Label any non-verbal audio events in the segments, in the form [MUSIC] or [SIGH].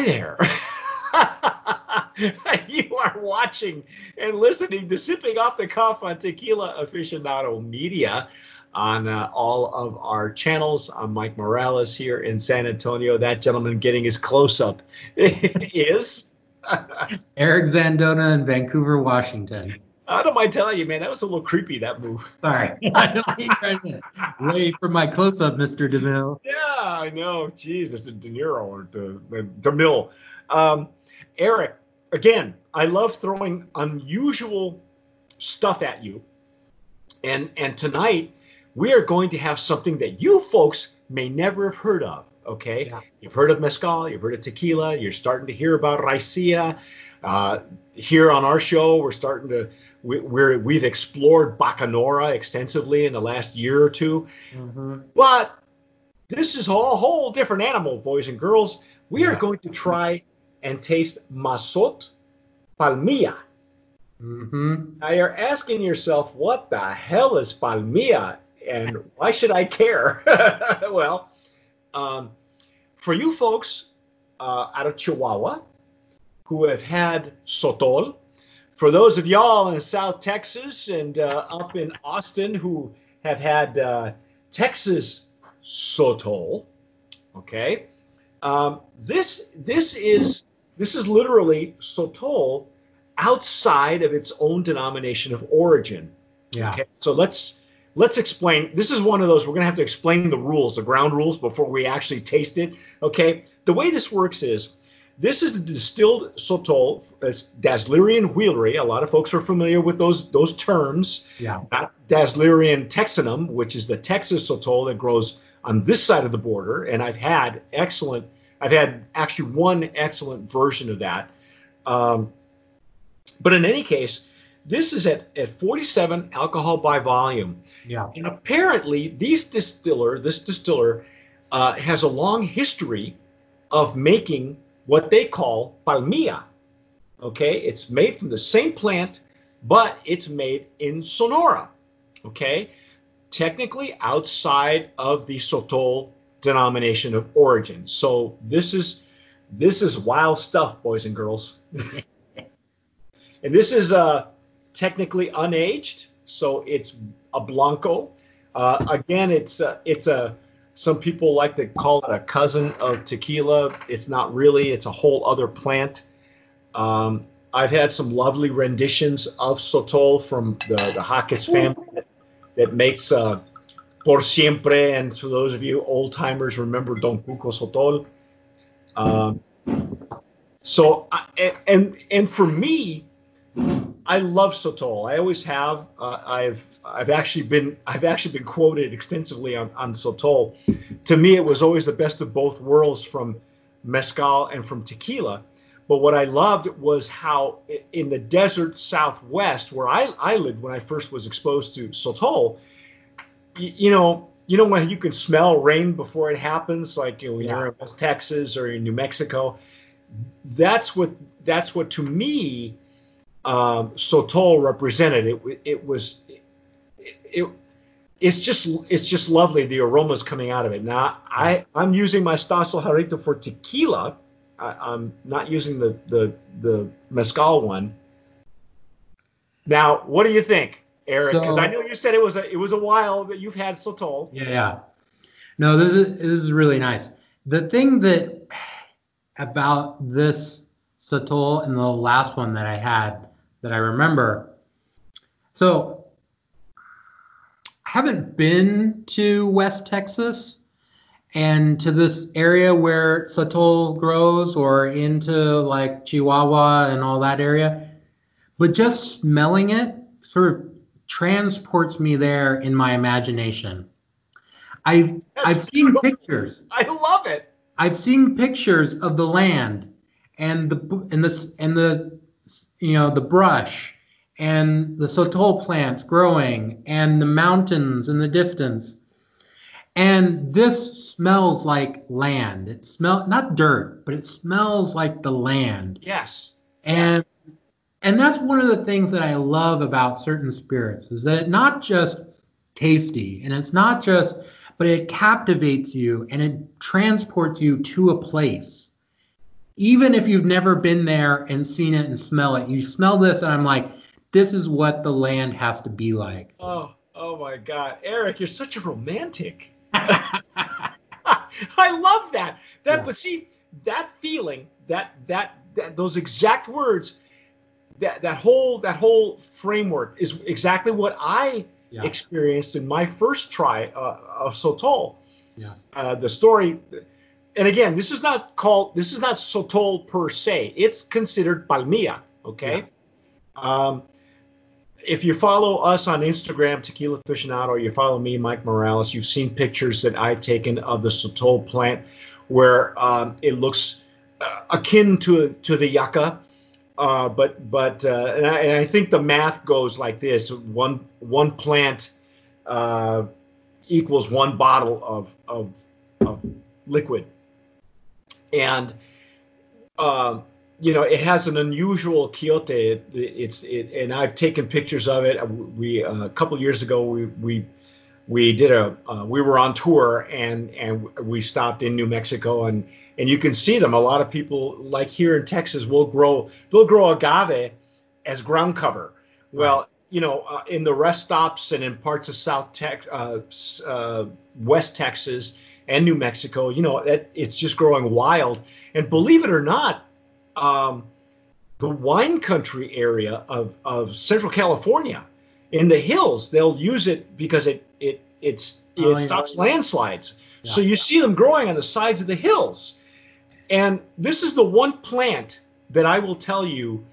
Hi there. [LAUGHS] you are watching and listening to Sipping Off the Cuff on Tequila Aficionado Media on uh, all of our channels. I'm Mike Morales here in San Antonio. That gentleman getting his close up [LAUGHS] is [LAUGHS] Eric Zandona in Vancouver, Washington. I don't mind telling you, man, that was a little creepy, that move. Sorry. Wait for my close up, Mr. DeMille. Yeah, I know. Jeez, Mr. De Niro or De, DeMille. Um, Eric, again, I love throwing unusual stuff at you. And and tonight we are going to have something that you folks may never have heard of. Okay, yeah. you've heard of mezcal, you've heard of tequila, you're starting to hear about raicilla. Uh, here on our show, we're starting to we, we're we've explored bacanora extensively in the last year or 2 mm-hmm. but this is a whole different animal, boys and girls. We yeah. are going to try and taste Mazot palmilla. Mm-hmm. Now you're asking yourself, what the hell is palmilla, and why should I care? [LAUGHS] well, um, for you folks uh, out of Chihuahua who have had sotol, for those of y'all in South Texas and uh, up in Austin who have had uh, Texas sotol, okay, um, this this is this is literally sotol outside of its own denomination of origin. Yeah. Okay. So let's let's explain. This is one of those we're going to have to explain the rules, the ground rules, before we actually taste it. Okay. The way this works is this is the distilled sotol. It's Dasylirion wheeleri. A lot of folks are familiar with those those terms. Yeah. Not Dasylirion texanum, which is the Texas sotol that grows on this side of the border. And I've had excellent. I've had actually one excellent version of that. Um, but in any case, this is at, at 47 alcohol by volume. Yeah. And apparently, these distiller, this distiller, uh, has a long history of making what they call palmilla. Okay, it's made from the same plant, but it's made in Sonora. Okay, technically outside of the Sotol denomination of origin. So this is this is wild stuff, boys and girls. [LAUGHS] and this is uh, technically unaged, so it's a blanco. Uh, again, it's uh, it's a some people like to call it a cousin of tequila. It's not really. It's a whole other plant. Um, I've had some lovely renditions of Sotol from the, the Jaques family that, makes uh, Por Siempre. And for those of you old timers, remember Don Cuco Sotol. Um, so, I, and and for me, I love Sotol. I always have. Uh, I've I've actually been I've actually been quoted extensively on on Sotol. To me, it was always the best of both worlds from mezcal and from tequila. But what I loved was how in the desert Southwest, where I, I lived when I first was exposed to Sotol, you, you know, you know when you can smell rain before it happens, like you know, yeah. you're in West Texas or in New Mexico. That's what that's what to me um, Sotol represented. It it was it, it, it's just it's just lovely the aromas coming out of it. Now I I'm using my Stahzel Jarrito for tequila. I, am not using the the the mezcal one. Now, what do you think, Eric? Because so, I know you said it was a it was a while that you've had Sotol. Yeah, yeah. No, this is this is really nice. The thing that about this Sotol and the last one that I had that I remember. So I haven't been to West Texas and to this area where Sotol grows or into like Chihuahua and all that area. But just smelling it sort of transports me there in my imagination. I've I've seen pictures. I love it. I've seen pictures of the land and the and the and the you know, the brush and the sotol plants growing and the mountains in the distance. And this smells like land. It smells not dirt, but it smells like the land. Yes. And and that's one of the things that I love about certain spirits is that it's not just tasty and it's not just but it captivates you and it transports you to a place even if you've never been there and seen it and smell it, you smell this and I'm like, this is what the land has to be like. Oh, oh my God, Eric, you're such a romantic. [LAUGHS] I love that. That, yeah. but see, that feeling, that, that that those exact words, that that whole that whole framework is exactly what I yeah. experienced in my first try uh, of Sotol. Yeah. Uh, the story, and again, this is not called this is not Sotol per se. It's considered palmilla. Okay. Yeah. Um, if you follow us on Instagram, Tequila Aficionado, or you follow me, Mike Morales, you've seen pictures that I've taken of the Sotol plant where um, it looks uh, akin to to the yucca. Uh, but but uh, and, I, and, I, think the math goes like this: one one plant uh, equals one bottle of of, of liquid, and uh, you know it has an unusual quiote. It, it's it, and I've taken pictures of it. We uh, a couple years ago we we we did a uh, we were on tour and and we stopped in New Mexico and and you can see them. A lot of people, like here in Texas, will grow they'll grow agave as ground cover. Well, you know, uh, in the rest stops and in parts of South Tex, uh, uh, West Texas and New Mexico, you know, it, it's just growing wild. And believe it or not, um, the wine country area of, of Central California, in the hills, they'll use it because it it it's it oh, stops yeah. landslides. Yeah. So you see them growing on the sides of the hills. And this is the one plant that I will tell you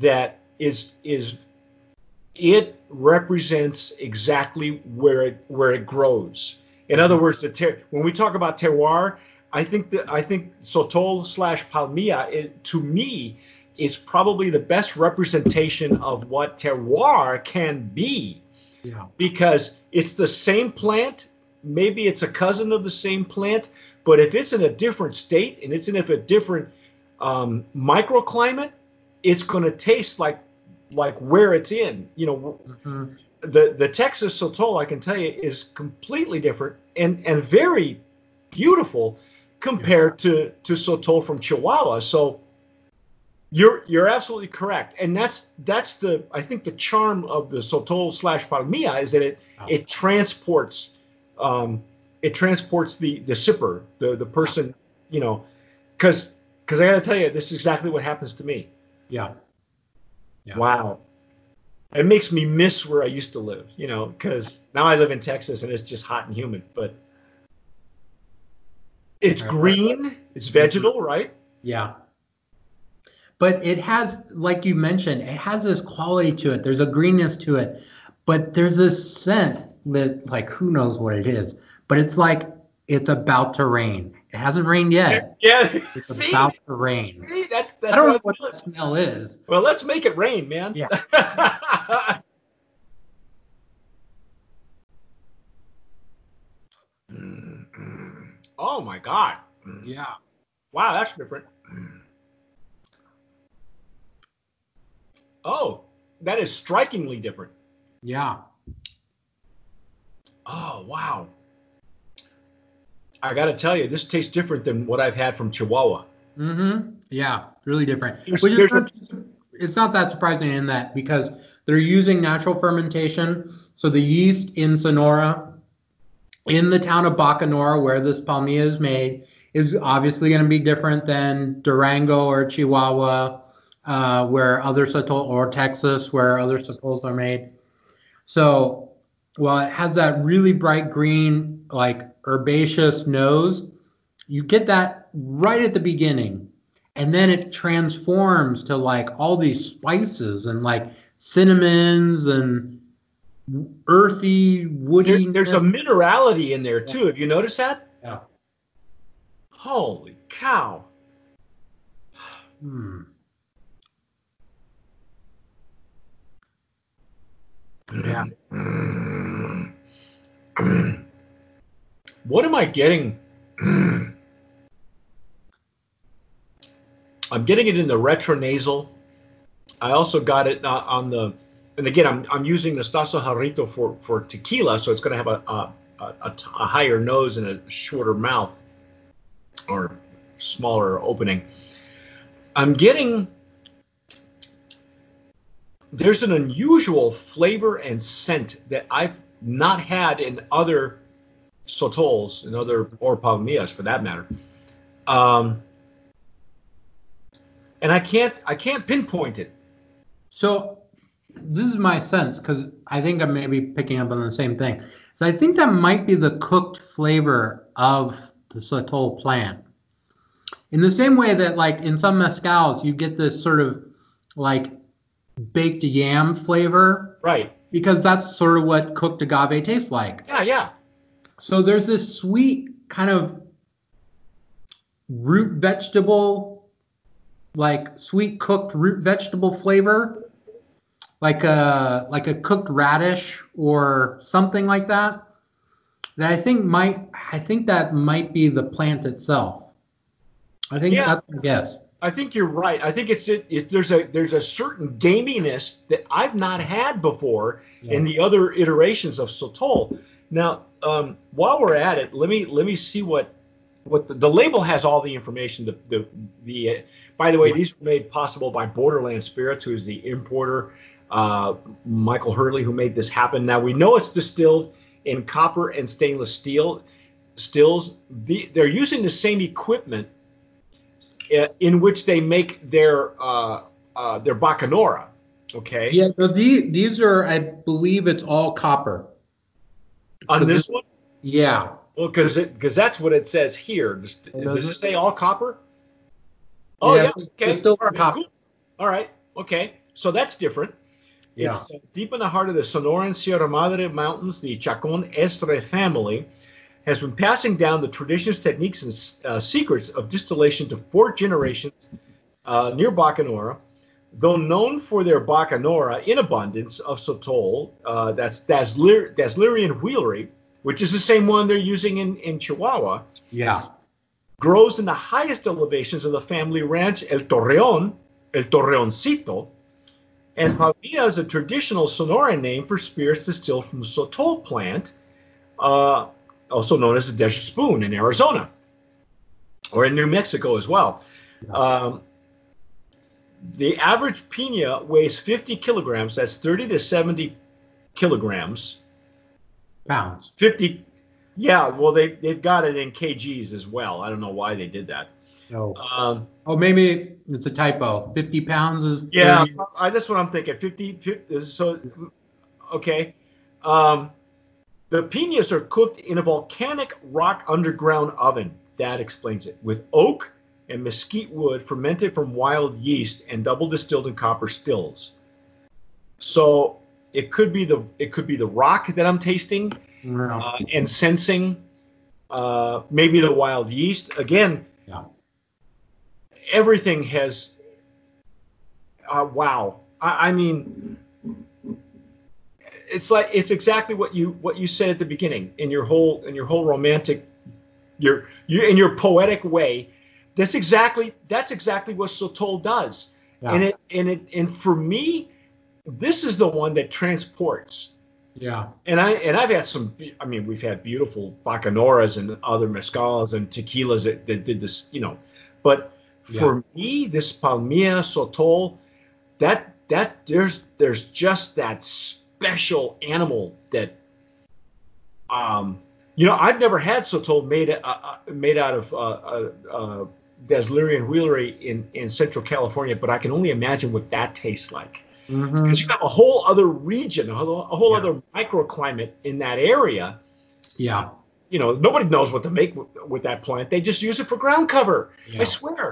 that is is it represents exactly where it where it grows. In other words, the ter- when we talk about terroir, I think that I think Sotol slash Palmilla it, to me is probably the best representation of what terroir can be. Yeah. Because it's the same plant, maybe it's a cousin of the same plant, but if it's in a different state and it's in a different um, microclimate, it's going to taste like like where it's in. You know, mm-hmm. the the Texas Sotol, I can tell you, is completely different and and very beautiful compared to to Sotol from Chihuahua. So you're you're absolutely correct, and that's that's the I think the charm of the Sotol slash Palmilla is that it oh. it transports um, it transports the the sipper, the the person, you know, because because I got to tell you, this is exactly what happens to me. Yeah. yeah. Wow. It makes me miss where I used to live, you know, because now I live in Texas and it's just hot and humid. But it's green, it's mm-hmm. vegetal, right? Yeah. But it has, like you mentioned, it has this quality to it. There's a greenness to it, but there's this scent that, like, who knows what it is but it's like it's about to rain. It hasn't rained yet. [LAUGHS] Yeah, it's see? about to rain. See, that's, that's I don't know what the smell is. Well, let's make it rain, man. Yeah. [LAUGHS] oh my god. Yeah. Wow, that's different. Oh, that is strikingly different. Yeah. Oh wow. I got to tell you, this tastes different than what I've had from Chihuahua. Mm-hmm. Yeah, really different. Which is not, it's not that surprising in that because they're using natural fermentation. So the yeast in Sonora, in the town of Bacanora, where this palmilla is made, is obviously going to be different than Durango or Chihuahua, uh, where other sotol or Texas, where other sotols are made. So, well, it has that really bright green, like herbaceous nose, you get that right at the beginning. And then it transforms to like all these spices and like cinnamons and earthy, woody. There, there's a minerality in there too. Have you noticed that? Yeah. Holy cow. Hmm. Yeah. What am I getting? I'm getting it in the retronasal. I also got it uh, on the, and again, I'm, I'm using the Stasso Jarrito for, for tequila, so it's going to have a, a, a, a higher nose and a shorter mouth or smaller opening. I'm getting there's an unusual flavor and scent that I've not had in other sotols and other or palmillas for that matter. Um, and I can't I can't pinpoint it. So this is my sense because I think I'm maybe picking up on the same thing. So I think that might be the cooked flavor of the sotol plant. In the same way that, like in some mezcals, you get this sort of like baked yam flavor, Right. because that's sort of what cooked agave tastes like. Yeah, yeah. So there's this sweet kind of root vegetable, like sweet cooked root vegetable flavor, like a like a cooked radish or something like that. That I think might I think that might be the plant itself. I think Yeah. that's my guess. I think you're right. I think it's it, it there's a there's a certain gaminess that I've not had before in the other iterations of Sotol. Now, um, while we're at it, let me let me see what what the, the label has all the information. The the the uh, by the way, these were made possible by Borderland Spirits, who is the importer. Uh, Michael Hurley, who made this happen. Now we know it's distilled in copper and stainless steel stills. The, they're using the same equipment uh, in which they make their uh, uh, their bacanora. Okay. Yeah, no, the, these are I believe it's all copper. On this one, Yeah. well, because because that's what it says here. Does, does it say all copper? Oh Yeah, yeah. it's- Okay. it's still all right, copper. cool. All right. Okay. So that's different. Yeah. It's uh, deep in the heart of the Sonoran Sierra Madre Mountains. The Chacon Estre family has been passing down the traditions, techniques, and uh, secrets of distillation to four generations uh, near Bacanora. Though known for their Bacanora in abundance of Sotol, uh, that's Daslir, Dasylirion wheeleri, which is the same one they're using in, in Chihuahua, Yeah. grows in the highest elevations of the family ranch El Torreon, El Torreoncito, and Palmilla is a traditional Sonoran name for spirits distilled from the Sotol plant, uh, also known as the Desert Spoon in Arizona, or in New Mexico as well. Um, the average pina weighs 50 kilograms. That's 30 to 70 kilograms. Pounds. 50. Yeah, well, they, they've got it in kgs as well. I don't know why they did that. Oh. Um, Oh, maybe it's a typo. 50 pounds is. Yeah, I, that's what I'm thinking. 50, 50 so okay. Um, the pinas are cooked in a volcanic rock underground oven. That explains it. With oak and mesquite wood fermented from wild yeast and double distilled in copper stills. So it could be the it could be the rock that I'm tasting uh, and sensing. Uh, maybe the wild yeast again. Yeah. Everything has. Uh, wow. I, I mean, it's like it's exactly what you what you said at the beginning in your whole in your whole romantic, your you in your poetic way. That's exactly that's exactly what Sotol does. Yeah. And it and it and for me, this is the one that transports yeah. and I and I've had some. I mean, we've had beautiful bacanoras and other mezcals and tequilas that, that did this, you know. But for me, this Palmilla Sotol, that that there's there's just that special animal that, um, you know, I've never had Sotol made uh, uh, made out of uh, uh, uh, Dasylirion wheeleri in in Central California, but I can only imagine what that tastes like Mhm. because you have a whole other region, a whole, a whole Yeah. other microclimate in that area. Yeah. You know, nobody knows what to make with, with that plant. They just use it for ground cover. I swear.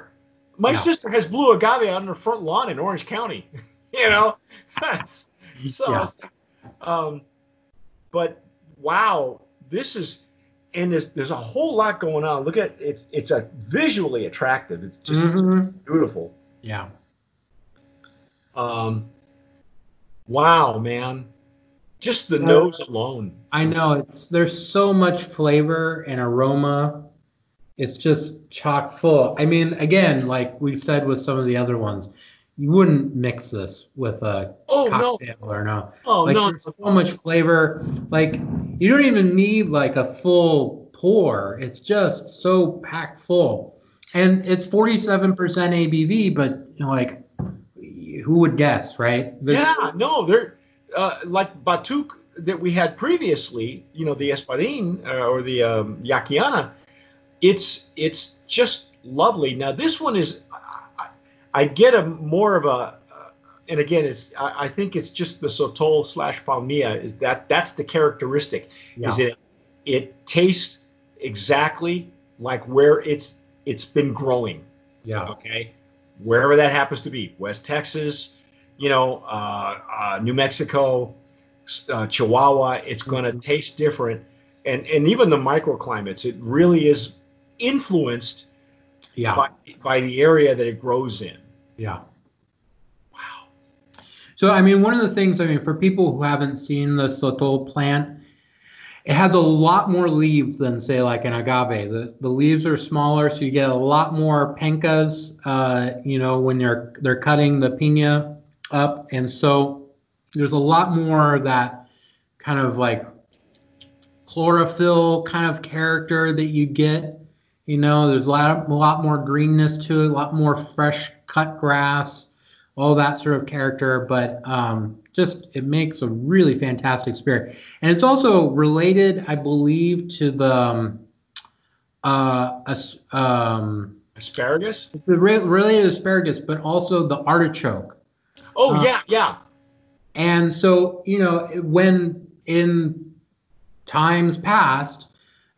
My sister has blue agave out on her front lawn in Orange County. [LAUGHS] you know, [LAUGHS] so, Yeah. um, but wow, this is, and there's there's a whole lot going on. Look at it's it's a visually attractive. It's just Mhm. beautiful. Yeah. Um, wow, man, just the Yeah. nose alone. I know it's there's so much flavor and aroma. It's just chock full. I mean, again, like we said with some of the other ones, you wouldn't mix this with a Oh no! cocktail or no. Oh like no! there's so much flavor. Like you don't even need like a full pour. It's just so packed full. And it's 47% ABV, but you know, like, who would guess, right? The, yeah, no, they're uh, like Batuk that we had previously, you know, the Espadin uh, or the um, Yaquiana. It's it's just lovely. Now this one is, I, I get a more of a, uh, and again, it's I, I, think it's just the Sotol slash Palmilla is that that's the characteristic. Yeah. Is it it tastes exactly like where it's it's been growing. Yeah. Okay. Wherever that happens to be, West Texas, you know, uh, uh, New Mexico, uh, Chihuahua, it's going to mm-hmm. taste different, and and even the microclimates, it really is influenced yeah. by, by the area that it grows in. Yeah. Wow. So I mean, one of the things I mean for people who haven't seen the sotol plant, it has a lot more leaves than say like an agave. The the leaves are smaller, so you get a lot more pencas. Uh, you know, when they're they're cutting the pina up, and so there's a lot more that kind of like chlorophyll kind of character that you get. You know, there's a lot, a lot more greenness to it, a lot more fresh cut grass, all that sort of character. But um, just it makes a really fantastic spirit, and it's also related, I believe, to the um, uh, um, asparagus. The related asparagus, but also the artichoke. Oh uh, yeah, yeah. And so you know when in times past,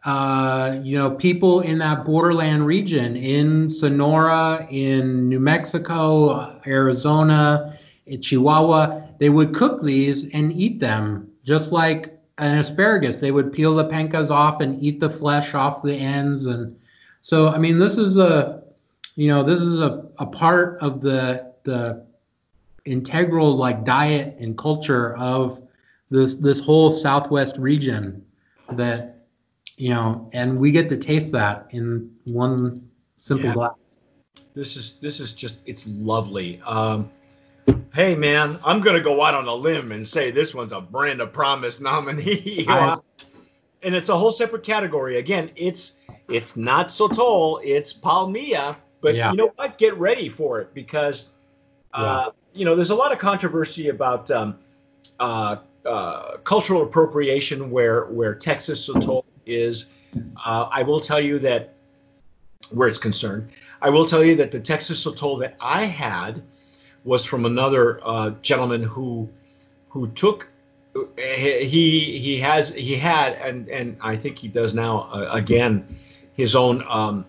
uh, you know, people in that borderland region in Sonora, in New Mexico, Arizona, Chihuahua, they would cook these and eat them just like an asparagus. They would peel the pencas off and eat the flesh off the ends. And so, I mean, this is a, you know, this is a, a part of the, the integral like diet and culture of this, this whole Southwest region that, you know, and we get to taste that in one simple yeah. glass. This is, this is just, it's lovely. Um, hey man, I'm gonna go out on a limb and say this one's a brand of promise nominee. [LAUGHS] and it's a whole separate category. Again, it's it's not Sotol, it's Palmilla. But yeah. you know what? Get ready for it because uh, yeah. you know there's a lot of controversy about um, uh, uh, cultural appropriation where where Texas Sotol is. Uh, I will tell you that where it's concerned, I will tell you that the Texas Sotol that I had was from another uh, gentleman who who took he he has he had and and I think he does now uh, again his own um,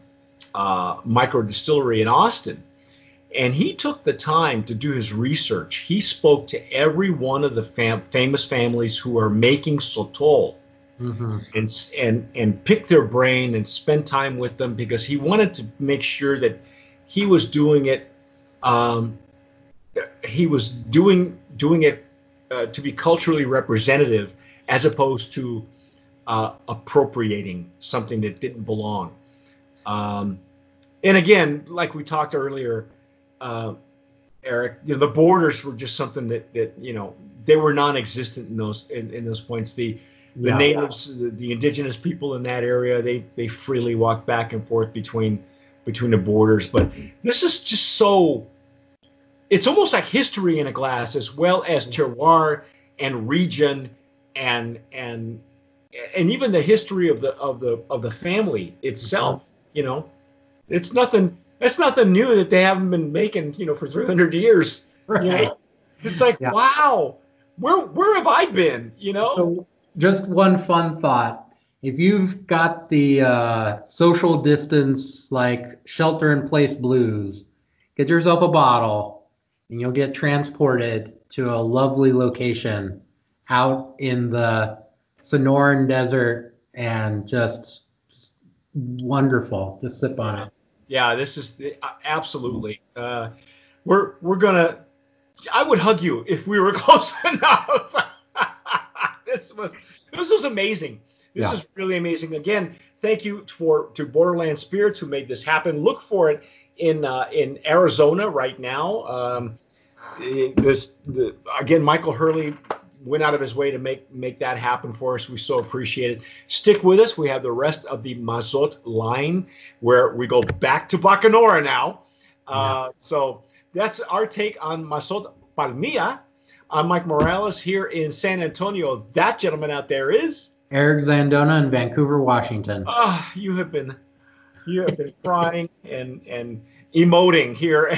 uh, micro distillery in Austin, and he took the time to do his research. He spoke to every one of the fam- famous families who are making sotol. Mm-hmm. And and and pick their brain and spend time with them because he wanted to make sure that he was doing it um, he was doing doing it uh, to be culturally representative as opposed to uh, appropriating something that didn't belong. Um, and again, like we talked earlier, uh, Eric, you know, the borders were just something that that you know they were non-existent in those in, in those points. The the yeah, natives, yeah. The, the indigenous people in that area, they they freely walk back and forth between between the borders. But this is just so it's almost like history in a glass as well as terroir and region and and and even the history of the of the of the family itself you know it's nothing it's nothing new that they haven't been making you know for 300 years right you know? it's like yeah. wow where where have i been you know so just one fun thought if you've got the uh, social distance like shelter in place blues get yourself a bottle and you'll get transported to a lovely location out in the Sonoran Desert and just, just wonderful. Just sip on it. Yeah, this is uh, absolutely. Uh, we're we're gonna. I would hug you if we were [LAUGHS] close enough. This was this was amazing. This yeah. is really amazing. Again, thank you for to Borderland Spirits who made this happen. Look for it in uh, in Arizona right now. Um, this the, again, Michael Hurley went out of his way to make make that happen for us. We so appreciate it. Stick with us. We have the rest of the Mazot line where we go back to Bacanora now. Uh, so that's our take on Mazot Palmilla. I'm Mike Morales here in San Antonio. That gentleman out there is Eric Zandona in Vancouver, Washington. Ah, you have been you have been crying and and emoting here [LAUGHS]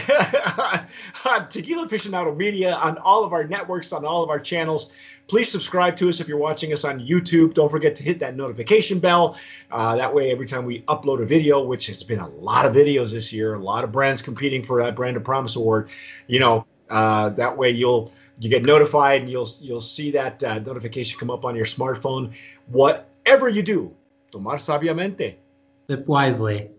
on Tequila Aficionado Media on all of our networks, on all of our channels. Please subscribe to us if you're watching us on YouTube. Don't forget to hit that notification bell. Uh, that way, every time we upload a video, which has been a lot of videos this year, a lot of brands competing for that Brand of Promise Award, you know, uh, that way you'll you get notified and you'll you'll see that uh, notification come up on your smartphone. Whatever you do, tomar sabiamente. Sip wisely.